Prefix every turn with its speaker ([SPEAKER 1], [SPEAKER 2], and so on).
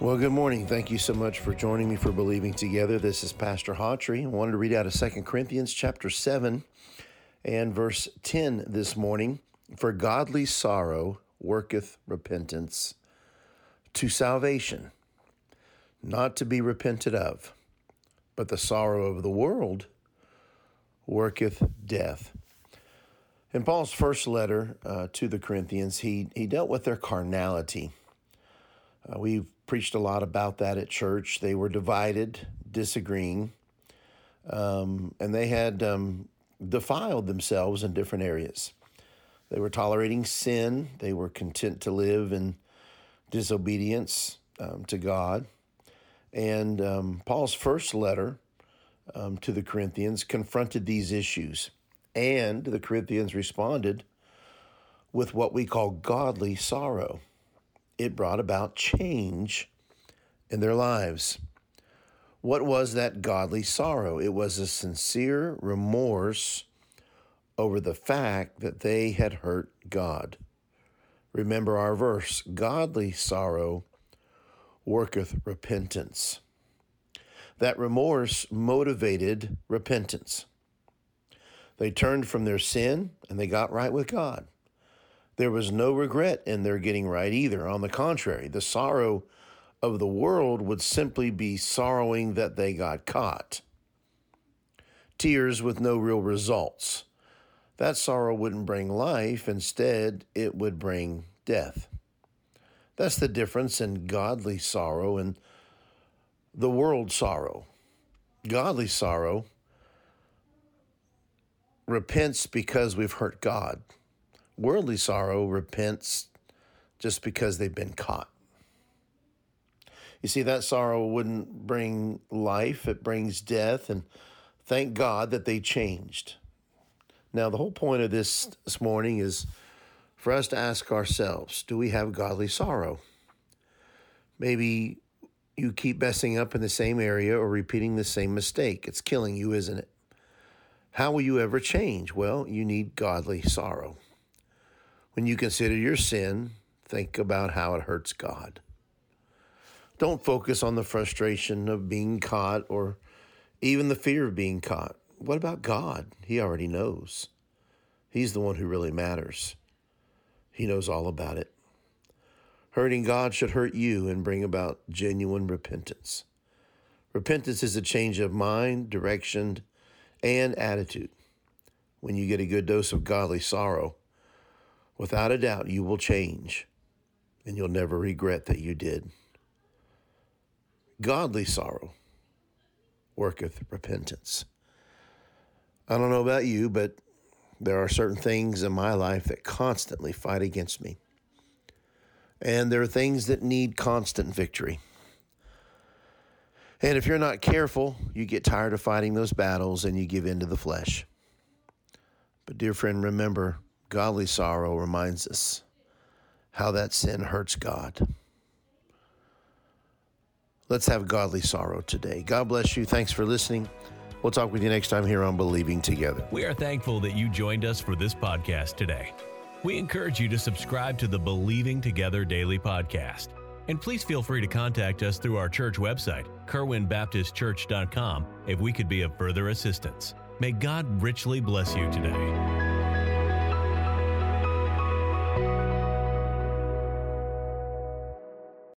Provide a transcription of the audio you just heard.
[SPEAKER 1] Well, good morning. Thank you so much for joining me for Believing Together. This is Pastor Hawtrey. I wanted to read out of 2 Corinthians chapter 7 and verse 10 this morning. For godly sorrow worketh repentance to salvation, not to be repented of, but the sorrow of the world worketh death. In Paul's first letter uh, to the Corinthians, he, he dealt with their carnality. Uh, we've preached a lot about that at church. They were divided, disagreeing, um, and they had um, defiled themselves in different areas. They were tolerating sin, they were content to live in disobedience um, to God. And um, Paul's first letter um, to the Corinthians confronted these issues. And the Corinthians responded with what we call godly sorrow. It brought about change in their lives. What was that godly sorrow? It was a sincere remorse over the fact that they had hurt God. Remember our verse godly sorrow worketh repentance. That remorse motivated repentance. They turned from their sin and they got right with God. There was no regret in their getting right either. On the contrary, the sorrow of the world would simply be sorrowing that they got caught. Tears with no real results. That sorrow wouldn't bring life, instead, it would bring death. That's the difference in godly sorrow and the world sorrow. Godly sorrow repents because we've hurt God. Worldly sorrow repents just because they've been caught. You see, that sorrow wouldn't bring life, it brings death, and thank God that they changed. Now, the whole point of this this morning is for us to ask ourselves do we have godly sorrow? Maybe you keep messing up in the same area or repeating the same mistake. It's killing you, isn't it? How will you ever change? Well, you need godly sorrow. When you consider your sin, think about how it hurts God. Don't focus on the frustration of being caught or even the fear of being caught. What about God? He already knows. He's the one who really matters. He knows all about it. Hurting God should hurt you and bring about genuine repentance. Repentance is a change of mind, direction, and attitude. When you get a good dose of godly sorrow, without a doubt, you will change and you'll never regret that you did. Godly sorrow worketh repentance. I don't know about you, but there are certain things in my life that constantly fight against me. And there are things that need constant victory. And if you're not careful, you get tired of fighting those battles and you give in to the flesh. But, dear friend, remember, godly sorrow reminds us how that sin hurts God. Let's have godly sorrow today. God bless you. Thanks for listening. We'll talk with you next time here on Believing Together.
[SPEAKER 2] We are thankful that you joined us for this podcast today. We encourage you to subscribe to the Believing Together Daily Podcast. And please feel free to contact us through our church website, kerwinbaptistchurch.com, if we could be of further assistance. May God richly bless you today.